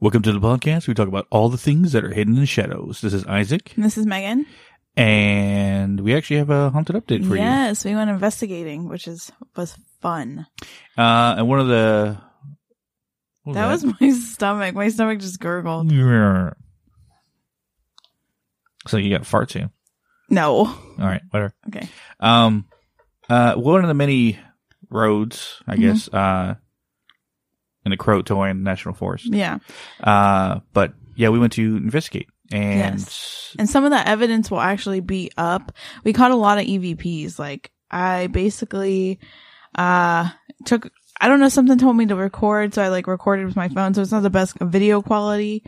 Welcome to the podcast. We talk about all the things that are hidden in the shadows. This is Isaac, This is Megan. and we actually have a haunted update for you. yes, we went investigating, which is was fun. Uh, and one of the what That was my stomach. My stomach just gurgled. so you got farts in. No. All right, whatever. Okay. Um, uh, one of the many roads, I Mhm. guess, uh, in the Croatan National Forest. Yeah. Uh, but yeah, we went to investigate, and And some of that evidence will actually be up. We caught a lot of EVPs. Like I basically uh took I don't know, something told me to record, so I like recorded with my phone, so it's not the best video quality.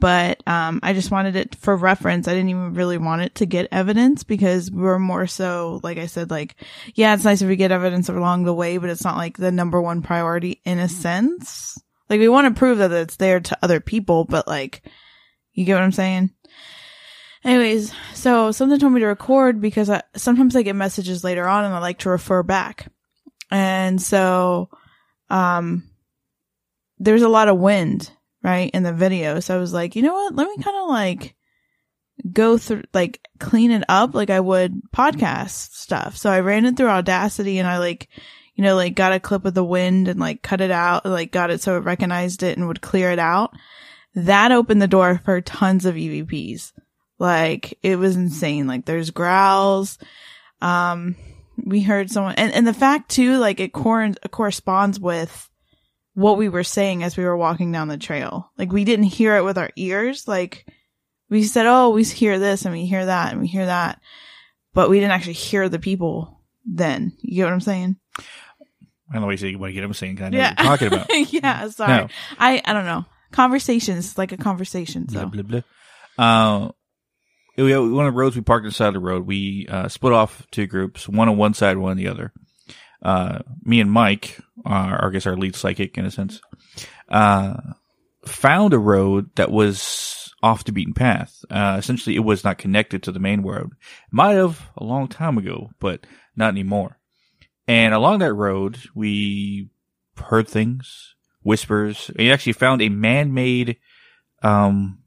But um I just wanted it for reference. I didn't even really want it to get evidence because we're more so like I said, like, yeah, it's nice if we get evidence along the way, but it's not like the number one priority in a sense. Like we want to prove that it's there to other people, but like you get what I'm saying? Anyways, so something told me to record because I, sometimes I get messages later on and I like to refer back. And so, um, there's a lot of wind, right, in the video. So I was like, you know what? Let me kind of like go through, like clean it up like I would podcast stuff. So I ran it through Audacity and I like, you know, like got a clip of the wind and like cut it out, like got it so it recognized it and would clear it out. That opened the door for tons of EVPs. Like it was insane. Like there's growls. Um, we heard someone, and, and the fact too, like it cor- corresponds with what we were saying as we were walking down the trail. Like we didn't hear it with our ears. Like we said, oh, we hear this and we hear that and we hear that, but we didn't actually hear the people then. You get what I'm saying? I don't know what you want to get him saying. I know what you're talking about. yeah. Sorry. No. I, I don't know. Conversations, like a conversation. So. blah blah blah. Uh, we, one of the roads we parked on the side of the road. We uh, split off two groups, one on one side, one on the other. Uh, me and Mike, are, I guess our lead psychic in a sense, uh, found a road that was off the beaten path. Uh, essentially, it was not connected to the main road. Might have a long time ago, but not anymore. And along that road, we heard things, whispers. We actually found a man-made, um,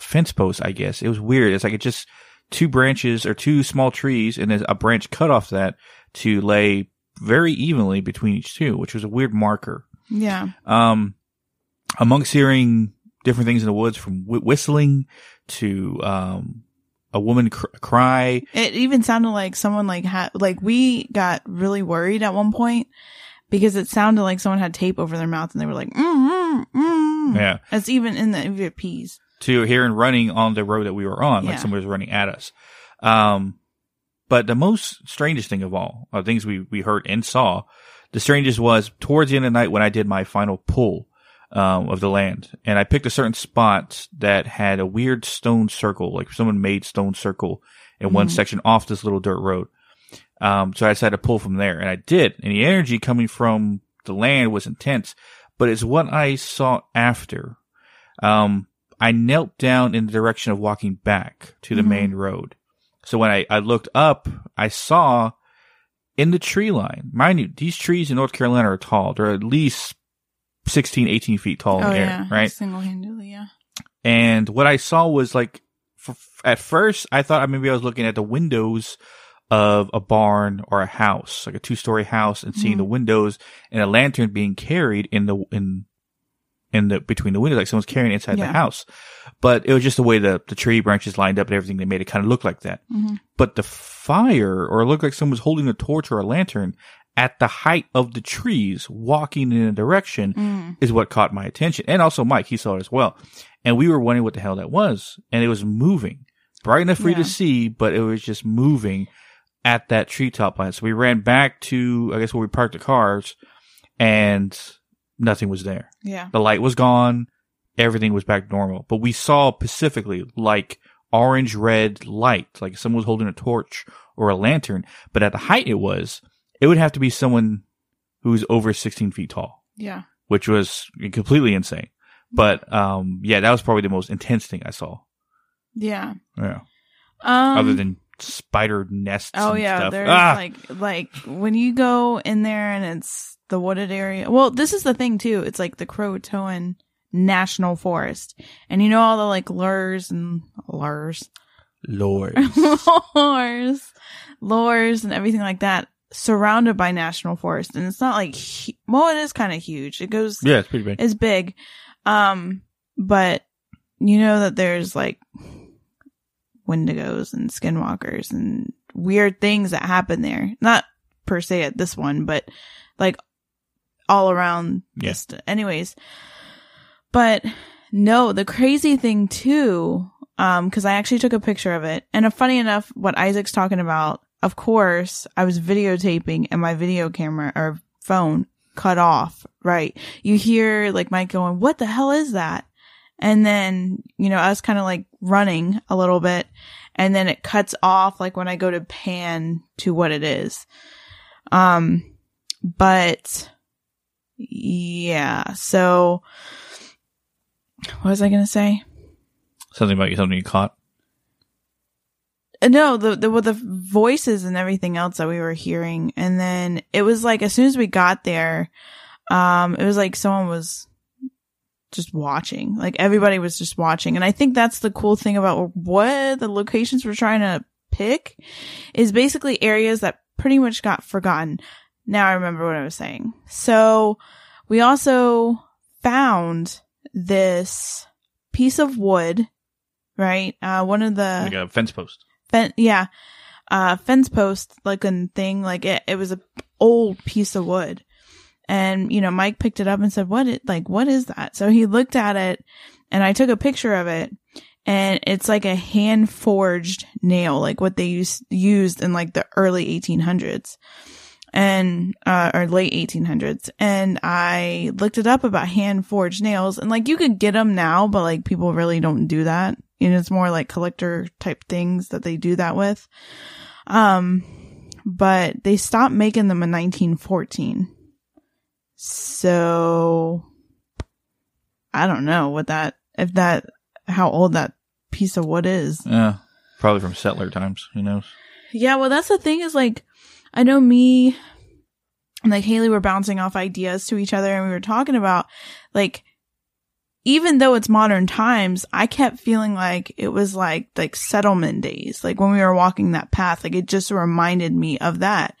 fence post, I guess. It was weird. It's like it just two branches or two small trees and then a branch cut off that to lay very evenly between each two, which was a weird marker. Yeah. Um, amongst hearing different things in the woods from wh- whistling to, um, a woman cr- cry. It even sounded like someone like had like we got really worried at one point because it sounded like someone had tape over their mouth and they were like, mm, mm, mm. Yeah. that's even in the EVPs. to hearing running on the road that we were on, like Yeah. somebody was running at us. Um, but the most strangest thing of all, uh, things we, we heard and saw, the strangest was towards the end of the night when I did my final pull, um, of the land. And I picked a certain spot that had a weird stone circle, like someone made stone circle in one Mhm. section off this little dirt road. Um, so I decided to pull from there and I did. And the energy coming from the land was intense, but it's what I saw after. Um, I knelt down in the direction of walking back to the Mhm. main road. So when I, I looked up, I saw in the tree line, mind you, these trees in North Carolina are tall. They're at least 16, 18 feet tall in oh the air, yeah. right? Single handedly, yeah. And what I saw was like, f- at first, I thought maybe I was looking at the windows of a barn or a house, like a two story house and seeing Mhm. the windows and a lantern being carried in the, in, in the, between the windows, like someone's carrying it inside Yeah. the house. But it was just the way the, the tree branches lined up and everything They made it kind of look like that. hmm But the fire, or it looked like someone was holding a torch or a lantern at the height of the trees, walking in a direction Mm. is what caught my attention. And also Mike, he saw it as well. And we were wondering what the hell that was. And it was moving. Bright enough for you to see, but it was just moving at that treetop line. So we ran back to, I guess, where we parked the cars and nothing was there. Yeah. The light was gone. Everything was back normal. But we saw specifically like orange red light, like someone was holding a torch or a lantern. But at the height it was, it would have to be someone who's over 16 feet tall Yeah. which was completely insane. But um, yeah, that was probably the most intense thing I saw. Yeah. Yeah. Um, Other than spider nests. Oh and yeah, stuff. there's Ah! like like when you go in there and it's the wooded area. Well, this is the thing too. It's like the Croatan national forest. And you know all the like lures and lures, Lord. lures, lures and everything like that surrounded by national forest. And it's not like, well, it is kind of huge. It goes, yeah, it's pretty big. it's big. Um, but you know that there's like wendigos and skinwalkers and weird things that happen there. Not per se at this one, but like all around. Yeah. Anyways, but no, the crazy thing too, um, cause I actually took a picture of it and uh, funny enough, what Isaac's talking about, of course, I was videotaping and my video camera or phone cut off, right? You hear like Mike going, what the hell is that? And then, you know, I was kind of like running a little bit and then it cuts off like when I go to pan to what it is. Um, but yeah, so what was I going to say? Something about you, something you caught. Uh, No, the, the the voices and everything else that we were hearing, and then it was like as soon as we got there, um, it was like someone was just watching. Like everybody was just watching, and I think that's the cool thing about what the locations we're trying to pick is basically areas that pretty much got forgotten. Now I remember what I was saying. So we also found this piece of wood, right? Uh, one of the Like a fence post. fen- yeah, uh, fence post like a thing. Like it, it was a old piece of wood. And, you know, Mike picked it up and said, what it, like, what is that? So he looked at it and I took a picture of it and it's like a hand forged nail, like what they used, used in like the early 1800s and, uh, or late 1800s. And I looked it up about hand forged nails and like you could get them now, but like people really don't do that. And it's more like collector type things that they do that with. Um, but they stopped making them in 1914. So I don't know what that, if that, how old that piece of wood is. Yeah. Probably from settler times. Who knows? Yeah, well, that's the thing is like, I know me and like Haley were bouncing off ideas to each other and we were talking about like, even though it's modern times, I kept feeling like it was like, like settlement days. Like when we were walking that path, like it just reminded me of that.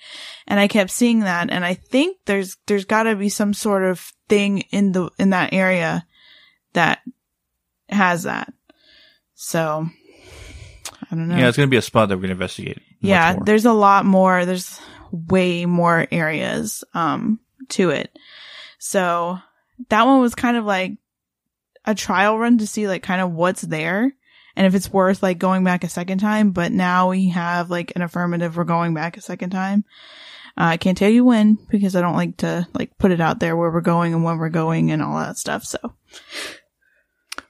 And I kept seeing that. And I think there's, there's gotta be some sort of thing in the, in that area that has that. So I don't know. Yeah, it's going to be a spot that we're going to investigate. Yeah, more. there's a lot more. There's way more areas um to it. So that one was kind of like a trial run to see like kind of what's there and if it's worth like going back a second time. But now we have like an affirmative. We're going back a second time. Uh, I can't tell you when because I don't like to like put it out there where we're going and when we're going and all that stuff. So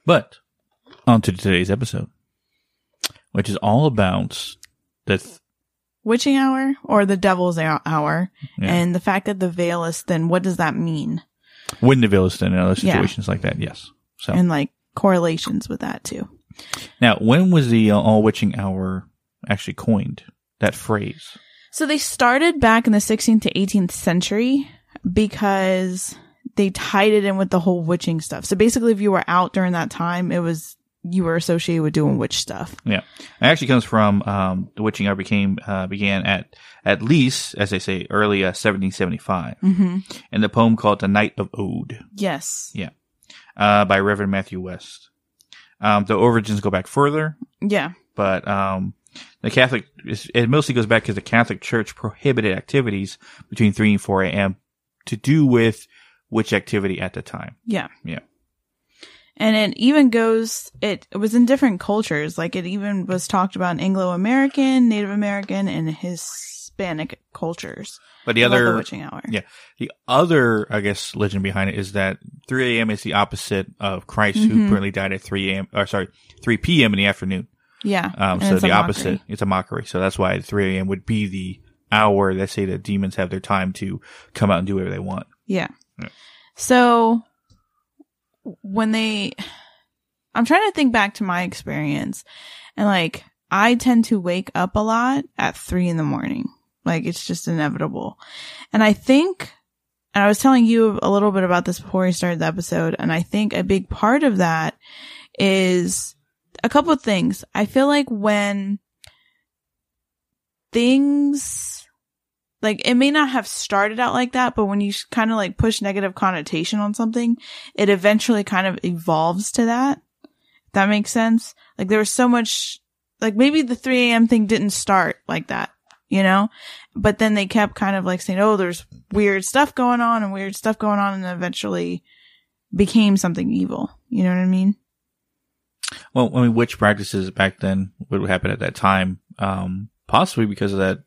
But on to today's episode, which is all about the th- witching hour or the devil's hour Yeah. and the fact that the veil is thin. What does that mean? when the Villiston in other Yeah. situations like that. Yes. So and like correlations with that too. now, when was the uh, all witching hour actually coined? That phrase. So they started back in the 16th to 18th century because they tied it in with the whole witching stuff. So basically, if you were out during that time, it was you were associated with doing witch stuff. Yeah, it actually comes from um, the witching hour became uh, began at at least, as they say, early uh, 1775, Mm-hmm. in the poem called "The Night of Ode" Yes. Uh, by Reverend Matthew West. Um, the origins go back further, Yeah. but um, the Catholic it mostly goes back because the Catholic Church prohibited activities between three and four a.m. to do with which activity at the time. Yeah. Yeah. And it even goes, it, it was in different cultures. Like it even was talked about in Anglo American, Native American, and Hispanic cultures. But the other the witching hour. Yeah. The other, I guess, legend behind it is that 3 a.m. is the opposite of Christ, who Mhm. currently died at 3 a.m. or sorry, 3 p.m. in the afternoon. Yeah. Um, so the opposite, mockery. it's a mockery. So that's why 3 a.m. would be the hour that say that demons have their time to come out and do whatever they want. Yeah. Yeah. So when they, I'm trying to think back to my experience and like, I tend to wake up a lot at three in the morning. Like it's just inevitable. And I think and I was telling you a little bit about this before we started the episode, and I think a big part of that is a couple of things. I feel like when things like it may not have started out like that, but when you kind of like push negative connotation on something, it eventually kind of evolves to that. That makes sense. Like there was so much, like maybe the 3 a.m. thing didn't start like that, you know, but then they kept kind of like saying, Oh, there's weird stuff going on and weird stuff going on. And eventually became something evil. You know what I mean? Well, I mean, witch practices back then would happen at that time, um, possibly because of that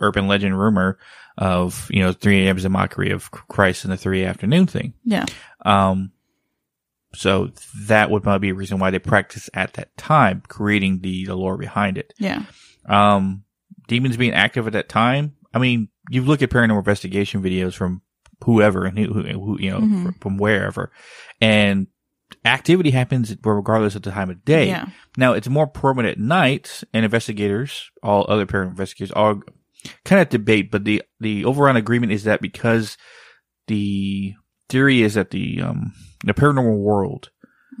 urban legend rumor of, you know, 3 a.m. is a mockery of Christ in the 3 afternoon thing. Yeah. Um, so that would probably be a reason why they practiced at that time, creating the, the lore behind it. Yeah. Um, demons being active at that time. I mean, you look at paranormal investigation videos from whoever and who, who you know, Mhm. from, from wherever, and activity happens regardless of the time of day. Yeah. Now it's more prominent at night, and investigators, all other paranormal investigators, all kind of debate, but the the overall agreement is that because the theory is that the um the paranormal world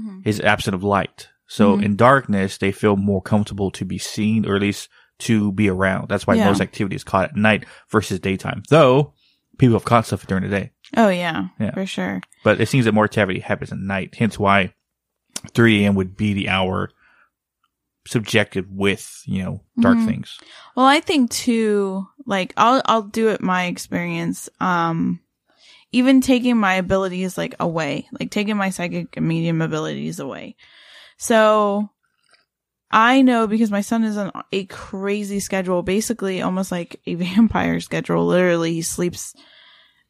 Mhm. is absent of light, so Mhm. in darkness they feel more comfortable to be seen, or at least to be around. That's why Yeah. most activity is caught at night versus daytime. Though people have caught stuff during the day, Oh yeah, Yeah. for sure. but it seems that more activity happens at night. Hence why 3 a.m. would be the hour subjected with you know dark Mhm. things. Well, I think too, like I'll I'll do it my experience. Um, even taking my abilities like away, like taking my psychic and medium abilities away. So I know because my son is on a crazy schedule, basically almost like a vampire schedule. Literally, he sleeps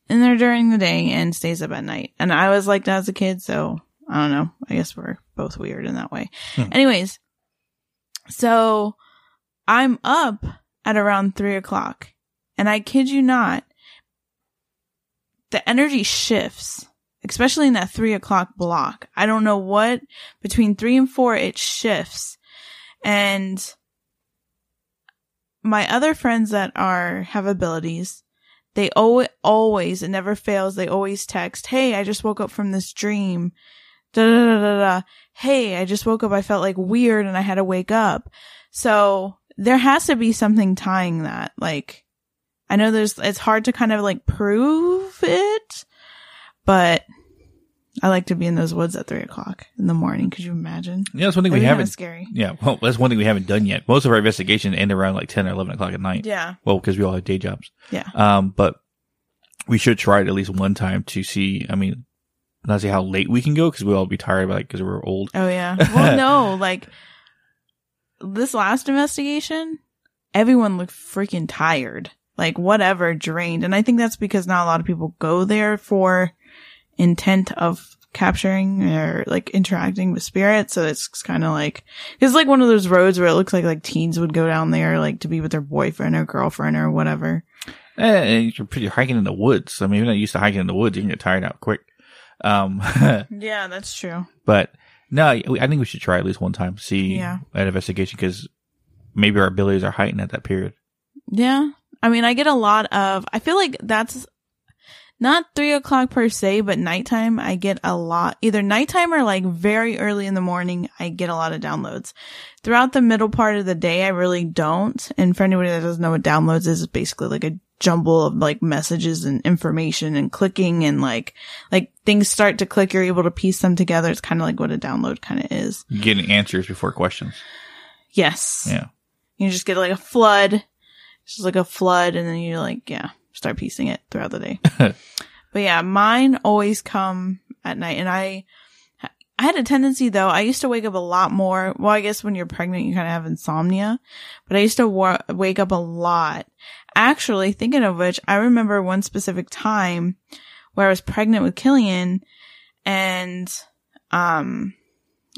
in there during the day and stays up at night. And I was like that as a kid, so I don't know. I guess we're both weird in that way. Hmm. Anyways, so I'm up at around three o'clock. And I kid you not, the energy shifts, especially in that three o'clock block. I don't know what between three and four, it shifts. And my other friends that are, have abilities, they always, always, it never fails. They always text, Hey, I just woke up from this dream. Da da da da da. Hey, I just woke up. I felt like weird and I had to wake up. So there has to be something tying that. Like, I know there's, it's hard to kind of like prove it, but I like to be in those woods at three o'clock in the morning. Could you imagine? Yeah, that's one thing we That'd be haven't. scary. Yeah, well, that's one thing we haven't done yet. Most of our investigations end around like ten or eleven o'clock at night. Yeah. Well, because we all have day jobs. Yeah. Um, but we should try it at least one time to see. I mean, not see how late we can go because we'll all be tired, like because we're old. Oh yeah. Well, no, like this last investigation, everyone looked freaking tired. Like whatever, drained. And I think that's because not a lot of people go there for intent of capturing or like interacting with spirits. So it's kind of like, it's like one of those roads where it looks like like teens would go down there like to be with their boyfriend or girlfriend or whatever. Eh, and you're pretty hiking in the woods. I mean, you're not used to hiking in the woods, you can get tired out quick. Um, Yeah, that's true. but no, I think we should try at least one time see Yeah. an investigation because maybe our abilities are heightened at that period. Yeah. I mean, I get a lot of, I feel like that's not three o'clock per se, but nighttime, I get a lot, either nighttime or like very early in the morning, I get a lot of downloads. Throughout the middle part of the day, I really don't. And for anybody that doesn't know what downloads is, it's basically like a jumble of like messages and information and clicking and like, like things start to click, you're able to piece them together. It's kind of like what a download kind of is. Getting answers before questions. Yes. Yeah. You just get like a flood. It's just like a flood and then you're like, yeah, start piecing it throughout the day. but yeah, mine always come at night and I, I had a tendency though, I used to wake up a lot more. Well, I guess when you're pregnant, you kind of have insomnia, but I used to wa- wake up a lot. Actually, thinking of which, I remember one specific time where I was pregnant with Killian and, um,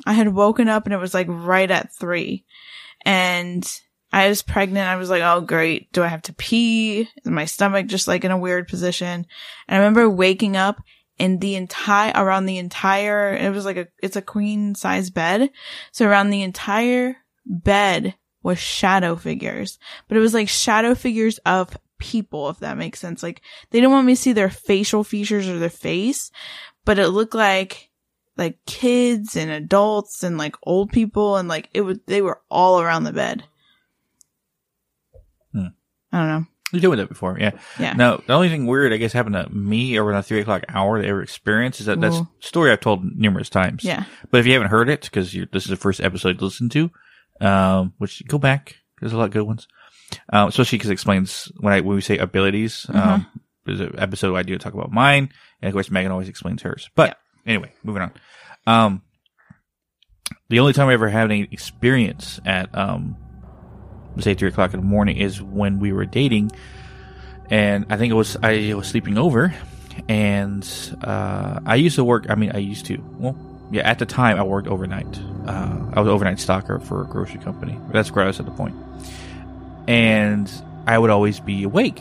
I had woken up and it was like right at three and I was pregnant. I was like, oh great. Do I have to pee? Is my stomach just like in a weird position? And I remember waking up and the entire, around the entire, it was like a, it's a queen size bed. So around the entire bed was shadow figures, but it was like shadow figures of people, if that makes sense. Like they didn't want me to see their facial features or their face, but it looked like like kids and adults and like old people and like it was they were all around the bed. I don't know. You doing that before, yeah. Yeah. Now, the only thing weird, I guess, happened to me over the three o'clock hour that I ever experienced is that that's Ooh. story I've told numerous times. Yeah. But if you haven't heard it, because this is the first episode to listen to, um, which go back, there's a lot of good ones. Um, especially because it explains when I, when we say abilities, um, there's an episode I do talk about mine, and of course Megan always explains hers. But anyway, moving on. Um, the only time I ever had any experience at, um, say three o'clock in the morning is when we were dating, and I think it was I was sleeping over, and uh, I used to work. I mean, I used to. Well, yeah, at the time I worked overnight. Uh, I was an overnight stocker for a grocery company. That's where I was at the point, and I would always be awake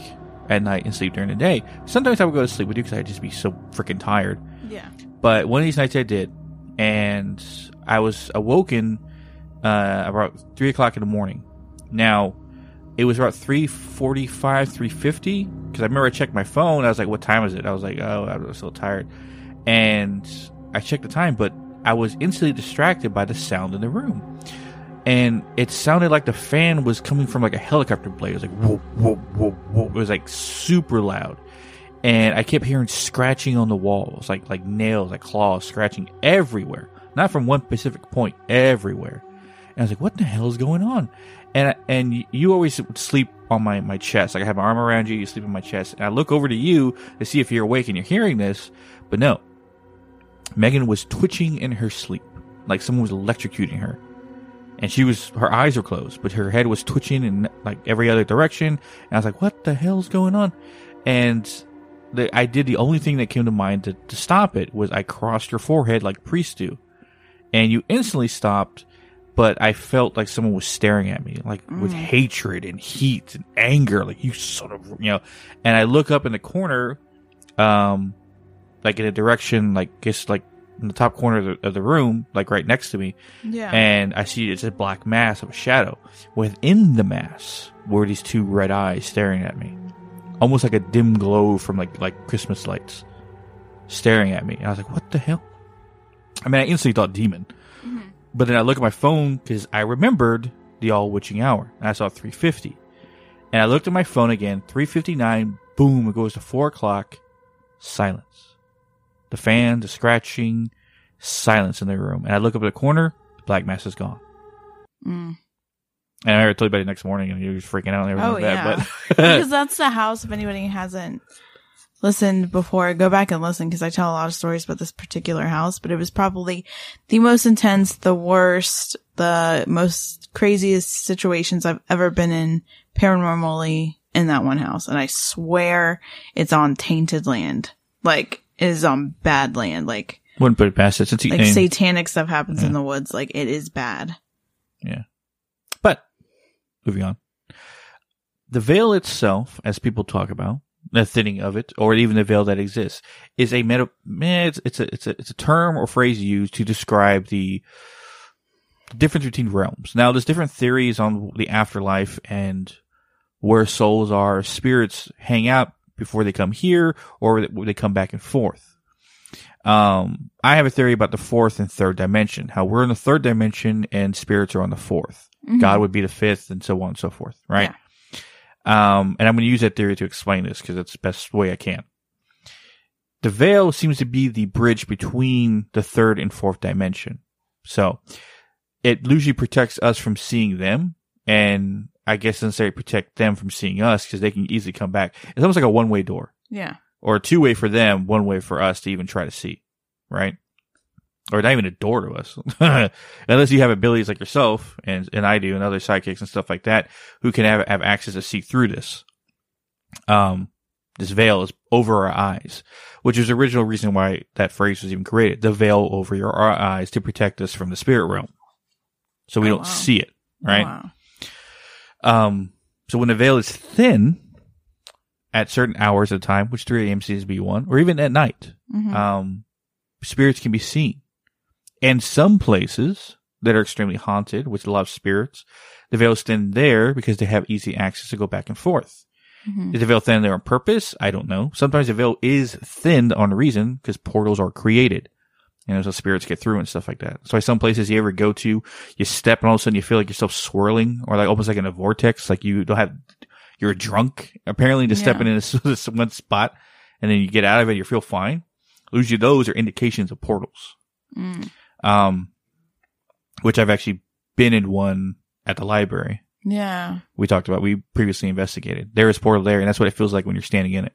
at night and sleep during the day. Sometimes I would go to sleep with you because I'd just be so freaking tired. Yeah. But one of these nights I did, and I was awoken uh, about three o'clock in the morning. Now, it was about three forty-five, three fifty. Because I remember I checked my phone. I was like, "What time is it?" I was like, "Oh, I was so tired," and I checked the time, but I was instantly distracted by the sound in the room, and it sounded like the fan was coming from like a helicopter blade. It was like whoop, whoop, whoop, whoop. It was like super loud and I kept hearing scratching on the walls, like like nails, like claws scratching everywhere, not from one specific point, everywhere. And I was like, "What the hell is going on?" And and you always sleep on my my chest, like I have my arm around you, you sleep on my chest, and I look over to you to see if you're awake and you're hearing this, but no, Megan was twitching in her sleep, like someone was electrocuting her. And she was, her eyes were closed, but her head was twitching in like every other direction. And I was like, what the hell's going on? And the, I did the only thing that came to mind to, to stop it was I crossed your forehead like priests do. And you instantly stopped, but I felt like someone was staring at me, like with hatred and heat and anger, like you sort of, you know. And I look up in the corner, um, like in a direction, like guess like in the top corner of the, of the room, like right next to me, Yeah. and I see it's a black mass of a shadow. Within the mass were these two red eyes staring at me, almost like a dim glow from like like Christmas lights, staring at me. And I was like, "What the hell?" I mean, I instantly thought demon, but then I look at my phone because I remembered the all witching hour, and I saw three fifty, and I looked at my phone again, three fifty nine. Boom! It goes to four o'clock. Silence. The fan, the scratching, silence in the room. And I look up at the corner, the black mass is gone. Mm. And I already told you about it next morning, and you were freaking out and everything Oh, like that. yeah. But because that's the house. If anybody hasn't listened before, go back and listen because I tell a lot of stories about this particular house. But it was probably the most intense, the worst, the most craziest situations I've ever been in paranormally in that one house. And I swear it's on tainted land. Like it is on bad land. Like wouldn't put it past it. Since like satanic stuff happens in the woods. Like it is bad. Yeah. But moving on, the veil itself, as people talk about the thinning of it, or even the veil that exists, is a meta. It's, it's a it's a it's a term or phrase used to describe the difference between realms. Now, there's different theories on the afterlife and where souls are, spirits hang out before they come here, or they come back and forth. Um, I have a theory about the fourth and third dimension. How we're in the third dimension and spirits are on the 4th God would be the fifth, and so on and so forth. Right. Um, and I'm going to use that theory to explain this because it's the best way I can. The veil seems to be the bridge between the third and fourth dimension. So it usually protects us from seeing them. And I guess necessarily protect them from seeing us because they can easily come back. It's almost like a one way door Yeah. or a two way for them, one way for us to even try to see. Right. Or not even a door to us. Unless you have abilities like yourself and, and I do and other sidekicks and stuff like that who can have, have access to see through this. Um, this veil is over our eyes, which is the original reason why that phrase was even created. The veil over your our eyes to protect us from the spirit realm. So we Oh, don't wow. see it, right? Wow. Um, so when the veil is thin at certain hours of time, which 3 a.m. seems to be one, or even at night, Mhm. um, spirits can be seen. And some places that are extremely haunted, with a lot of spirits, the veil is thin there because they have easy access to go back and forth. Mhm. Is the veil thin there on purpose? I don't know. Sometimes the veil is thinned on a reason because portals are created. You know, so spirits get through and stuff like that. So some places you ever go to, you step and all of a sudden you feel like yourself swirling or like almost like in a vortex, like you don't have, you're drunk apparently just Yeah. stepping in this, this one spot and then you get out of it, you feel fine. Usually those are indications of portals. Mm. Um, which I've actually been in one at the library Yeah. we talked about, we previously investigated. There is portal there, and that's what it feels like when you're standing in it.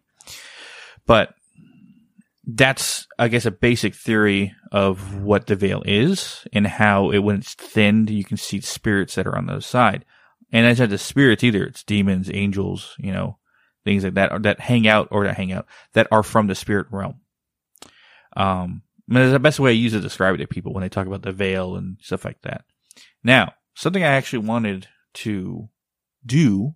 But that's, I guess, a basic theory of what the veil is and how it, when it's thinned, you can see spirits that are on the other side. And it's not the spirits either. It's demons, angels, you know, things like that, that hang out or that hang out that are from the spirit realm. Um, I mean, that's the best way I use to describe it to people when they talk about the veil and stuff like that. Now, something I actually wanted to do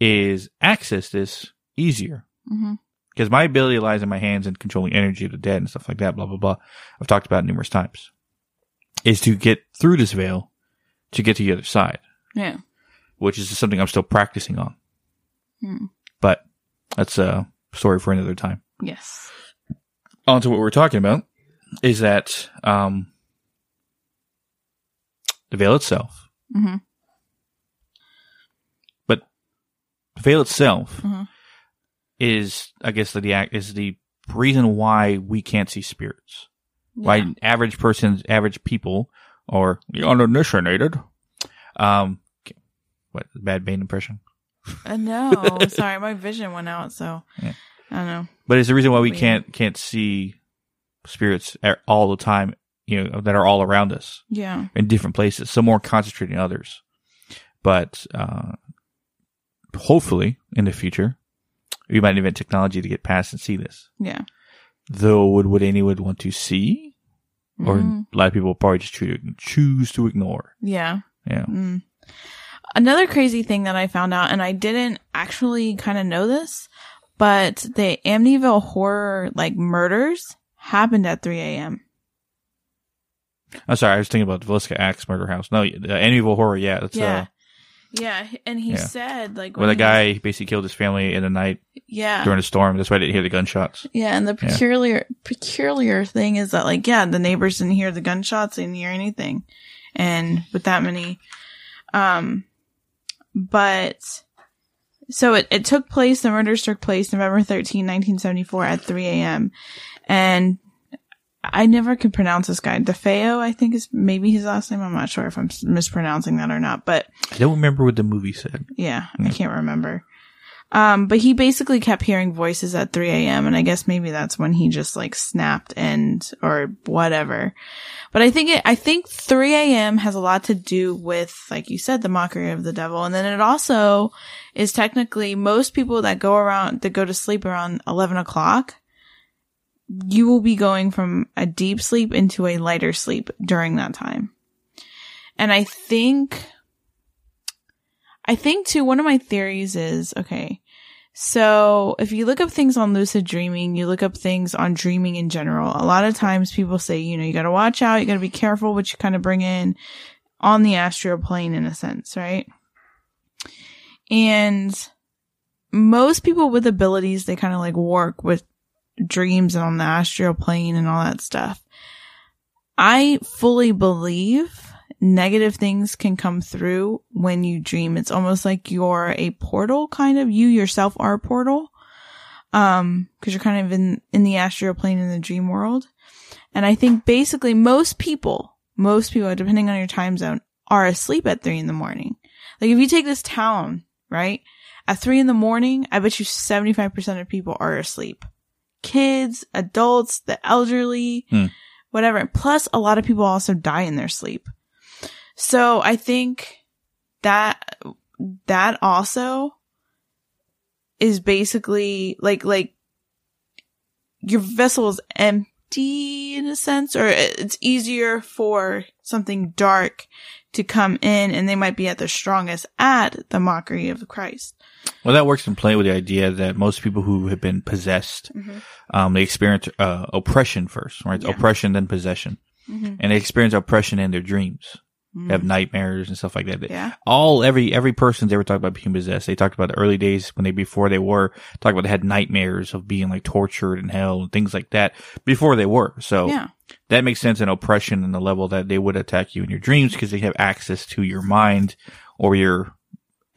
is access this easier hmm because my ability lies in my hands and controlling energy of the dead and stuff like that. Blah blah blah. I've talked about it numerous times. Is to get through this veil to get to the other side, Yeah. which is something I'm still practicing on. Mm. But that's a story for another time. Yes. On to what we're talking about is that um, the veil itself. hmm But The veil itself Mhm. is, I guess, the act is the reason why we can't see spirits. Why average persons, average people, or the uninitiated, um, what bad Bane impression? Uh, no, sorry, my vision went out, so Yeah. I don't know. But it's the reason why we Weird. can't can't see spirits all the time. You know that are all around us Yeah. in different places. Some more concentrated than others. But uh, hopefully, in the future, we might invent technology to get past and see this. Yeah. Though, would would anyone want to see, or Mhm. a lot of people will probably just choose, choose to ignore. Yeah. Yeah. Mm. Another crazy thing that I found out, and I didn't actually kind of know this, but the Amityville horror like murders happened at 3 a.m. I'm sorry, I was thinking about the Villisca Axe Murder House. No, the Amityville Horror. Yeah, that's Yeah. uh, Yeah, and he Yeah. said like where the he was- guy basically killed his family in the night yeah, during a storm. That's why I didn't hear the gunshots. yeah, and the Yeah. peculiar peculiar thing is that like yeah, the neighbors didn't hear the gunshots, they didn't hear anything, and with that many, um, but so it it took place. The murders took place November 13, 1974 at 3 a.m. and I never could pronounce this guy. DeFeo, I think is maybe his last name. I'm not sure if I'm mispronouncing that or not, but I don't remember what the movie said. yeah, I mm. can't remember. Um, but he basically kept hearing voices at 3 a.m. and I guess maybe that's when he just like snapped and, or whatever. But I think it, I think 3 a.m. has a lot to do with, like you said, the mockery of the devil. And then it also is technically most people that go around, that go to sleep around 11 o'clock, you will be going from a deep sleep into a lighter sleep during that time. And I think, I think too, one of my theories is, okay, so if you look up things on lucid dreaming, you look up things on dreaming in general, a lot of times people say, you know, you gotta watch out, you gotta be careful what you kind of bring in on the astral plane in a sense, right? And most people with abilities, they kind of like work with dreams and on the astral plane and all that stuff. I fully believe negative things can come through when you dream. It's almost like you're a portal, kind of. You yourself are a portal. Um, cause you're kind of in, in the astral plane in the dream world. And I think basically most people, most people, depending on your time zone, are asleep at three in the morning. Like if you take this town, right? At three in the morning, I bet you 75% of people are asleep. Kids, adults, the elderly, Hmm. whatever. Plus a lot of people also die in their sleep. So I think that, that also is basically like, like your vessel is empty in a sense, or it's easier for something dark to come in and they might be at their strongest at the mockery of Christ. Well, that works in play with the idea that most people who have been possessed, um, they experience uh, oppression first, right? Yeah. Oppression, then possession, Mhm. and they experience oppression in their dreams. Have nightmares and stuff like that. Mm. Yeah. All every every person's ever talked about being possessed. They talked about the early days when they before they were talked about they had nightmares of being like tortured in hell and things like that before they were. So Yeah. that makes sense in oppression and the level that they would attack you in your dreams because they have access to your mind or your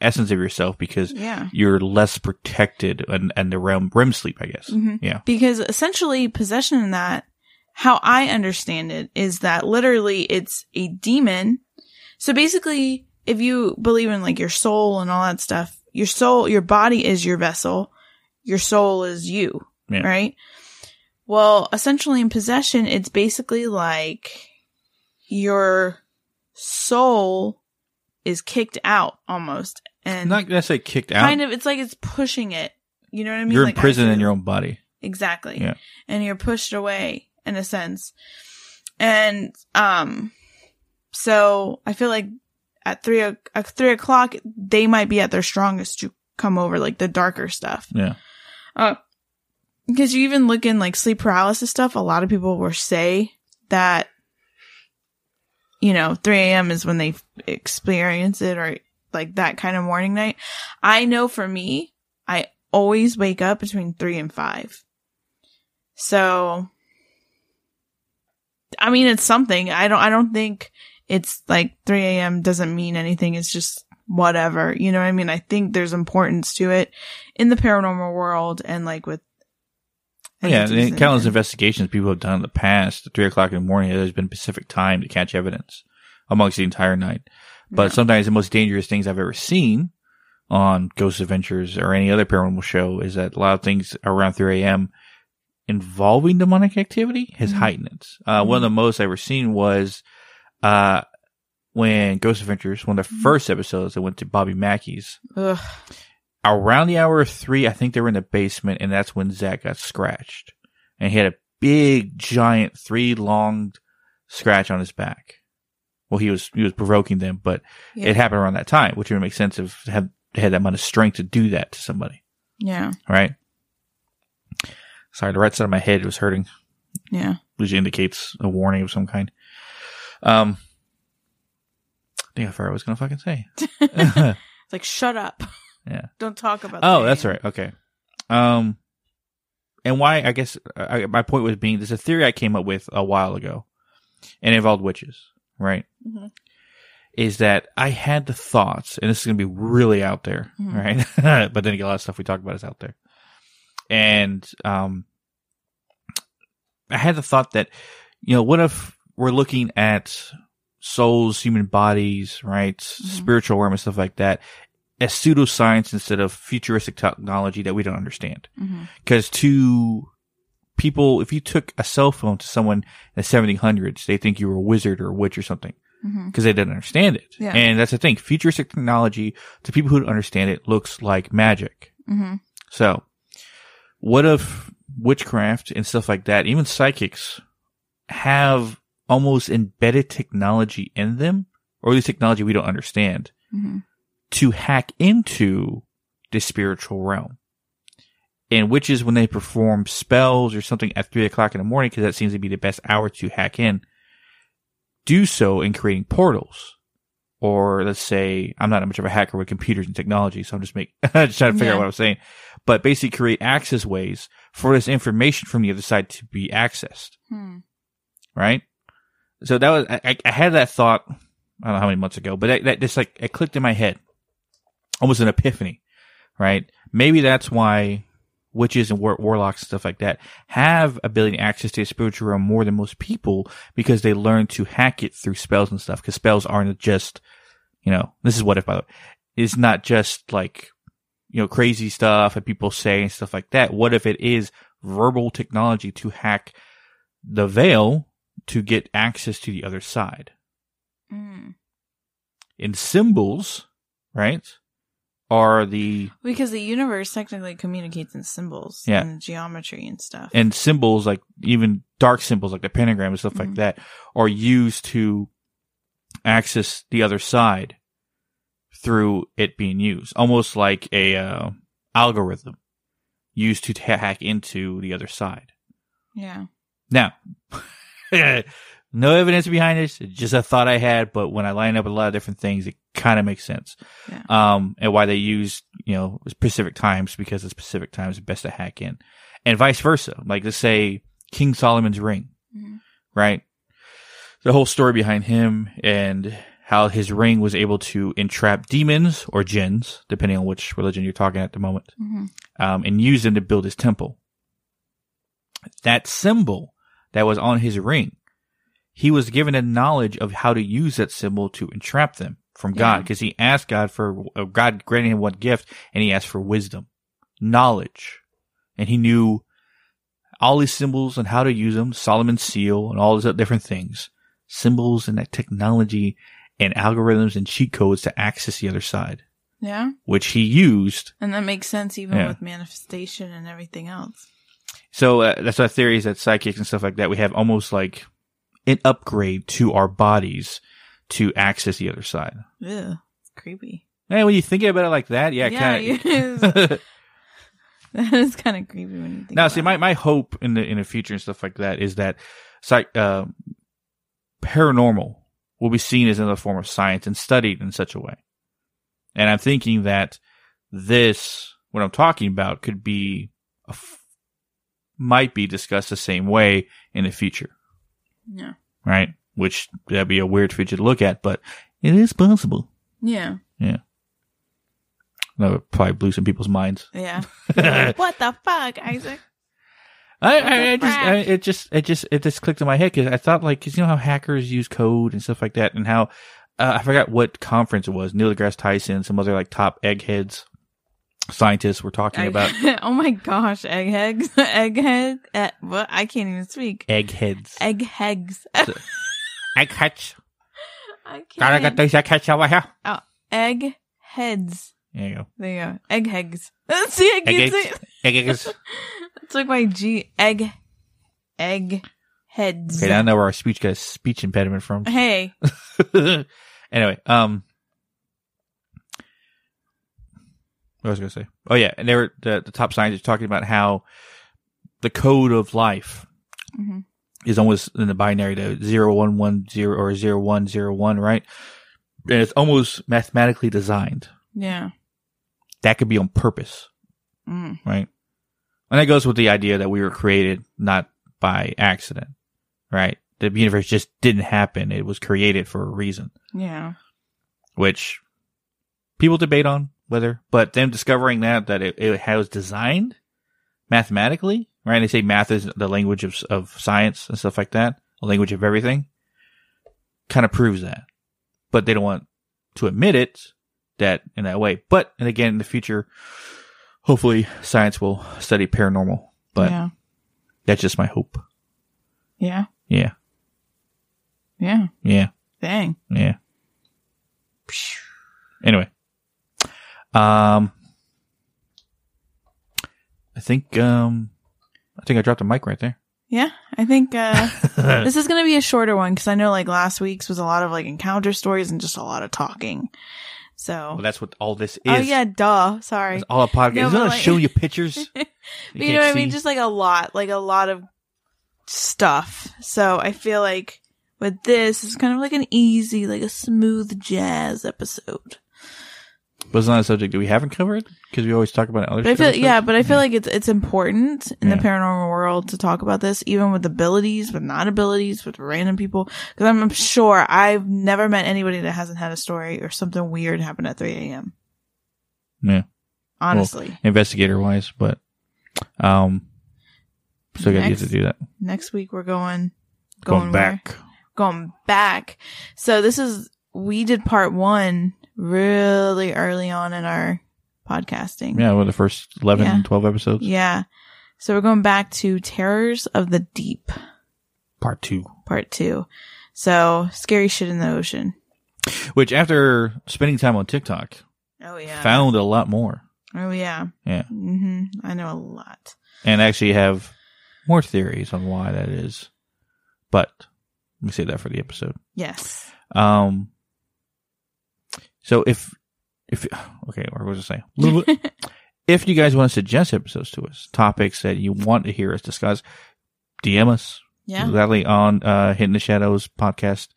essence of yourself because Yeah. you're less protected and and the realm REM sleep, I guess. Mhm. Yeah. Because essentially possession in that, how I understand it is that literally it's a demon. So basically, if you believe in like your soul and all that stuff, your soul, your body is your vessel. Your soul is you. Yeah. Right? Well, essentially in possession, it's basically like your soul is kicked out almost. And Not gonna say kicked out. kind of, it's like it's pushing it. You know what I mean? you're Like, in prison in your own body. Exactly. Yeah. And you're pushed away in a sense. And, um, so I feel like at three, o- at three o'clock, they might be at their strongest to come over like the darker stuff. Yeah. Uh, because you even look in like sleep paralysis stuff, a lot of people will say that, you know, 3 a.m. is when they experience it or like that kind of morning night. I know for me, I always wake up between 3 and 5. So, I mean, it's something. I don't, I don't think it's like 3 a.m. doesn't mean anything. It's just whatever. You know what I mean? I think there's importance to it in the paranormal world and like with Yeah, entities and and- countless investigations people have done in the past, at three o'clock in the morning, there's been Pacific time to catch evidence amongst the entire night. But Yeah. sometimes the most dangerous things I've ever seen on Ghost Adventures or any other paranormal show is that a lot of things around 3 a.m. involving demonic activity has Mhm. heightened it. Uh, one of the most I've ever seen was, uh, when Ghost Adventures, one of the Mhm. first episodes, I went to Bobby Mackey's. Ugh. Around the hour of three, I think they were in the basement, and that's when Zak got scratched. And he had a big, giant, three long scratch on his back. Well, he was he was provoking them, but Yeah. it happened around that time, which would make sense if had had that amount of strength to do that to somebody, Yeah. right? Sorry, the right side of my head was hurting, Yeah. which indicates a warning of some kind. Um, I think I forgot what I was gonna fucking say. It's like, shut up. Yeah. Don't talk about Oh, that's right. Okay. Um, and why? I guess I, my point was being there's a theory I came up with a while ago, and it involved witches, right? Mhm. Is that I had the thoughts, and this is gonna be really out there, Mhm. right? but then again, a lot of stuff we talk about is out there, and um, I had the thought that you know, what if we're looking at souls, human bodies, right, mm-hmm. spiritual realm and stuff like that, as pseudoscience instead of futuristic technology that we don't understand. Mm-hmm. Because to people, if you took a cell phone to someone in the 1700s, they think you were a wizard or a witch or something mm-hmm. because they didn't understand it. Yeah. And that's the thing. Futuristic technology to people who don't understand it looks like magic. Mhm. So what if witchcraft and stuff like that, even psychics have almost embedded technology in them or at least technology we don't understand Mhm. to hack into the spiritual realm. And witches, when they perform spells or something at three o'clock in the morning, because that seems to be the best hour to hack in, do so in creating portals. Or let's say, I'm not much of a hacker with computers and technology, so I'm just make, just trying to figure Yeah. out what I'm saying. But basically create access ways for this information from the other side to be accessed Hmm. right? So that was I, I- had that thought. I don't know how many months ago, but that, that just like it clicked in my head, almost an epiphany, right? Maybe that's why witches and war- warlocks and stuff like that have ability access to the spiritual realm more than most people because they learn to hack it through spells and stuff. Because spells aren't just, you know, this is what if by the way, it's not just like you know crazy stuff that people say and stuff like that. What if it is verbal technology to hack the veil to get access to the other side. Mm. And symbols, right, are the Because the universe technically communicates in symbols Yeah. and geometry and stuff. and symbols like even dark symbols like the pentagram and stuff like Mhm. that are used to access the other side through it being used, almost like a uh, algorithm used to hack into the other side. yeah. Now, No evidence behind this. It's just a thought I had, but when I line up a lot of different things, it kind of makes sense. Yeah. Um, and why they use, you know, specific times because the specific times best to hack in. And vice versa. Like let's say King Solomon's ring, Mhm. right? The whole story behind him and how his ring was able to entrap demons or jinns, depending on which religion you're talking at the moment, Mhm. um, and use them to build his temple. That symbol that was on his ring, he was given a knowledge of how to use that symbol to entrap them from God because he asked God for uh, God granted him one gift and he asked for wisdom, knowledge, and he knew all these symbols and how to use them, Solomon's seal and all these other different things, symbols and that technology and algorithms and cheat codes to access the other side, Yeah. which he used And that makes sense even Yeah. with manifestation and everything else. So uh, that's our theory is that psychics and stuff like that, we have almost like an upgrade to our bodies to access the other side. It's creepy. And when you think about it like that, yeah, Yeah, kind of. That is kind of creepy when you think now, see, my, my hope in the in the future and stuff like that is that psych, uh, paranormal will be seen as another form of science and studied in such a way. And I'm thinking that this, what I'm talking about, could be a f- might be discussed the same way in the future. Yeah. right? Which that'd be a weird feature to look at, but it is possible. Yeah. Yeah. That would probably blew some people's minds. Yeah. What the fuck, Isaac? I, I just, I, it just, it just, it just clicked in my head because I thought like, cause you know how hackers use code and stuff like that and how, uh, I forgot what conference it was, Neil deGrasse Tyson, some other like top eggheads scientists were talking I- about oh my gosh, eggheads, egghead. Eh, what? I can't even speak. eggheads. Eggheads. Eggheads. I can't. Gotta get these eggheads over here. Eggheads. There you go. There you go. Eggheads. See, I can't say Eggheads. it. Eggheads. It's like my G. Egg. Egg. Heads. Okay, now I know where our speech got a speech impediment from. Hey. anyway, um, what was going to say? Oh yeah, and they were the, the top scientists talking about how the code of life Mhm. is almost in the binary to zero one one zero or zero one zero one, right? And it's almost mathematically designed. Yeah. That could be on purpose, Mm. right? And that goes with the idea that we were created not by accident, right? The universe just didn't happen; it was created for a reason. Yeah. which people debate on whether, but them discovering that, that it, it was designed mathematically, right? They say math is the language of, of science and stuff like that, a language of everything, kind of proves that. But they don't want to admit it that in that way. But, and again, in the future, hopefully science will study paranormal, but yeah. that's just my hope. Yeah. Yeah. Yeah. Yeah. Dang. Yeah. Anyway, um, I think um, I think I dropped a mic right there. Yeah. I think, uh, this is going to be a shorter one because I know like last week's was a lot of like encounter stories and just a lot of talking. So, well, that's what all this is. oh yeah, duh. Sorry. It's all a podcast. No, It's not like- show you pictures. You you know what I mean? Just like a lot, like a lot of stuff. So I feel like with this, it's kind of like an easy, like a smooth jazz episode. But it's not a subject that we haven't covered because we always talk about other. But I feel, yeah, but I feel like it's it's important in Yeah. the paranormal world to talk about this, even with abilities, with non abilities, with random people. Because I'm, I'm sure I've never met anybody that hasn't had a story or something weird happen at 3 a.m. Yeah. Honestly, investigator wise, but um, still got to get to do that. next week we're going Going, where? back. going back. So this is we did part one really early on in our podcasting. Yeah, well, the first 11, Yeah. 12 episodes. Yeah. So we're going back to Terrors of the Deep, Part two. part two. So scary shit in the ocean. Which after spending time on TikTok, Oh yeah. found a lot more. oh yeah. Yeah. Mm-hmm. I know a lot. And actually have more theories on why that is. But let me save that for the episode. Yes. Um, so if, if, okay, what was I saying? if you guys want to suggest episodes to us, topics that you want to hear us discuss, DM us, Yeah. gladly on uh, Hidden the Shadows podcast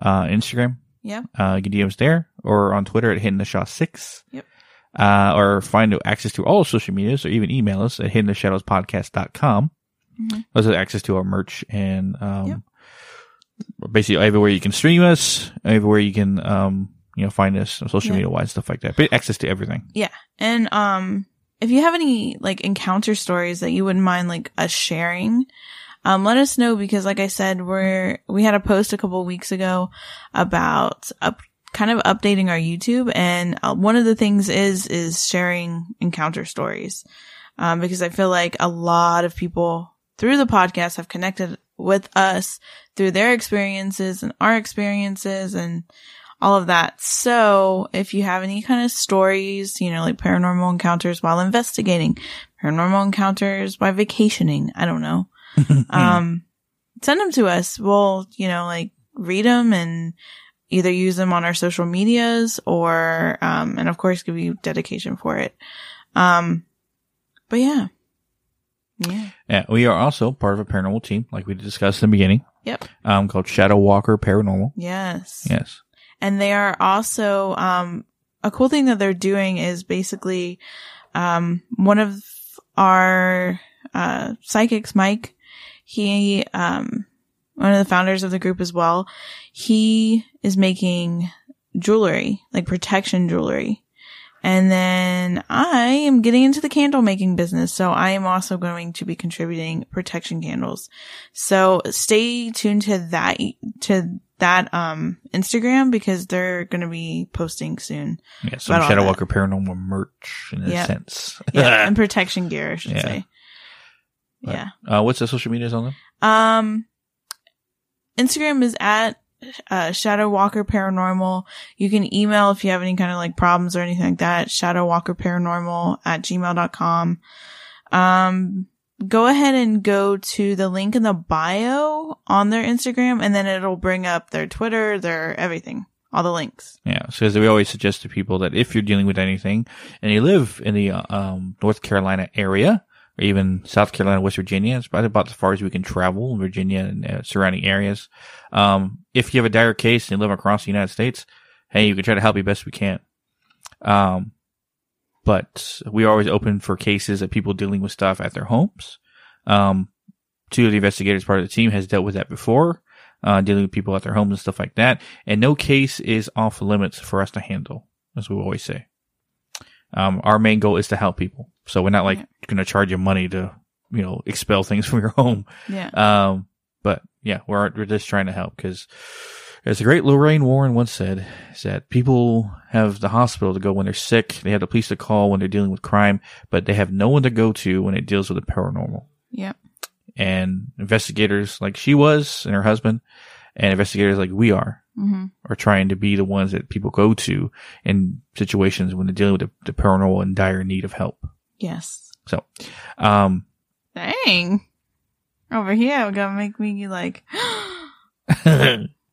uh, Instagram. Yeah. Uh, you can DM us there or on Twitter at Hidden the Shaw Six. Yep. Uh, or find access to all social medias or even email us at hidden the shadows podcast.com. Mhm. Also access to our merch and, um, basically everywhere you can stream us, everywhere you can, um, you know, find us on social Yeah. media wise, stuff like that. But access to everything. Yeah. And um if you have any like encounter stories that you wouldn't mind like us sharing, um let us know because like I said, we're we had a post a couple weeks ago about up kind of updating our YouTube and uh, one of the things is is sharing encounter stories. Um because I feel like a lot of people through the podcast have connected with us through their experiences and our experiences and all of that. So if you have any kind of stories, you know, like paranormal encounters while investigating, paranormal encounters by vacationing, I don't know, um, send them to us. We'll, you know, like read them and either use them on our social medias or, um, and of course give you dedication for it. Um, but yeah. Yeah. Yeah, we are also part of a paranormal team, like we discussed in the beginning, Yep. um, called Shadow Walker Paranormal. Yes. Yes. And they are also um a cool thing that they're doing is basically um one of our uh psychics mike he um one of the founders of the group as well he is making jewelry like protection jewelry and then I am getting into the candle making business. So I am also going to be contributing protection candles. So stay tuned to that, to that, um, Instagram because they're going to be posting soon. Yeah, some Shadow. Walker Paranormal merch in a sense. Yeah. and protection gear, I should Yeah. say. But, Yeah. Uh, what's the social medias on them? Um, Instagram is at uh, Shadow Walker Paranormal. You can email if you have any kind of like problems or anything like that. Shadow Walker Paranormal at gmail.com. Um, go ahead and go to the link in the bio on their Instagram and then it'll bring up their Twitter, their everything, all the links. Yeah, because we always suggest to people that if you're dealing with anything and you live in the uh, um, North Carolina area or even South Carolina, West Virginia, it's about, about as far as we can travel in Virginia and uh, surrounding areas. Um, if you have a dire case and you live across the United States, hey, you can try to help you best we can. Um, but we are always open for cases of people dealing with stuff at their homes. Um, two of the investigators part of the team has dealt with that before, uh, dealing with people at their homes and stuff like that. And no case is off limits for us to handle, as we always say. Um, our main goal is to help people. So we're not like Yeah. going to charge you money to, you know, expel things from your home. Yeah. Um, but yeah, we're, we're just trying to help because as the great Lorraine Warren once said, is that people have the hospital to go when they're sick. They have the police to call when they're dealing with crime, but they have no one to go to when it deals with the paranormal. Yep. And investigators like she was and her husband and investigators like we are hmm are trying to be the ones that people go to in situations when they're dealing with the, the paranormal and dire need of help. Yes. So, um, Dang. Over here, gonna make me like,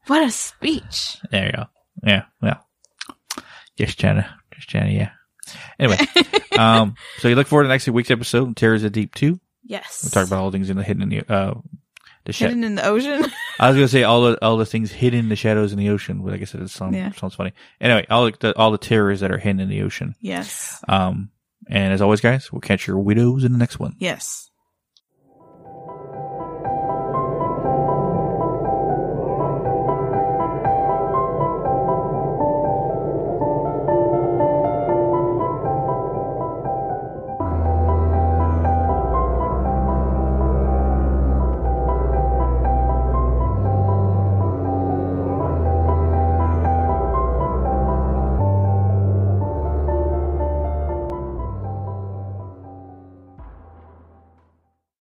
what a speech. There you go. Yeah, yeah. Just trying to, just trying to, yeah. Anyway, um, so you look forward to next week's episode, Terrors of Deep 2. yes. We'll talk about all the things in the hidden in the, uh, the sha- hidden in the ocean. I was gonna say all the all the things hidden in the shadows in the ocean, but like I said, it sounds, Yeah. sounds funny. Anyway, all the all the terrors that are hidden in the ocean. yes. Um, and as always, guys, we'll catch your widows in the next one. Yes.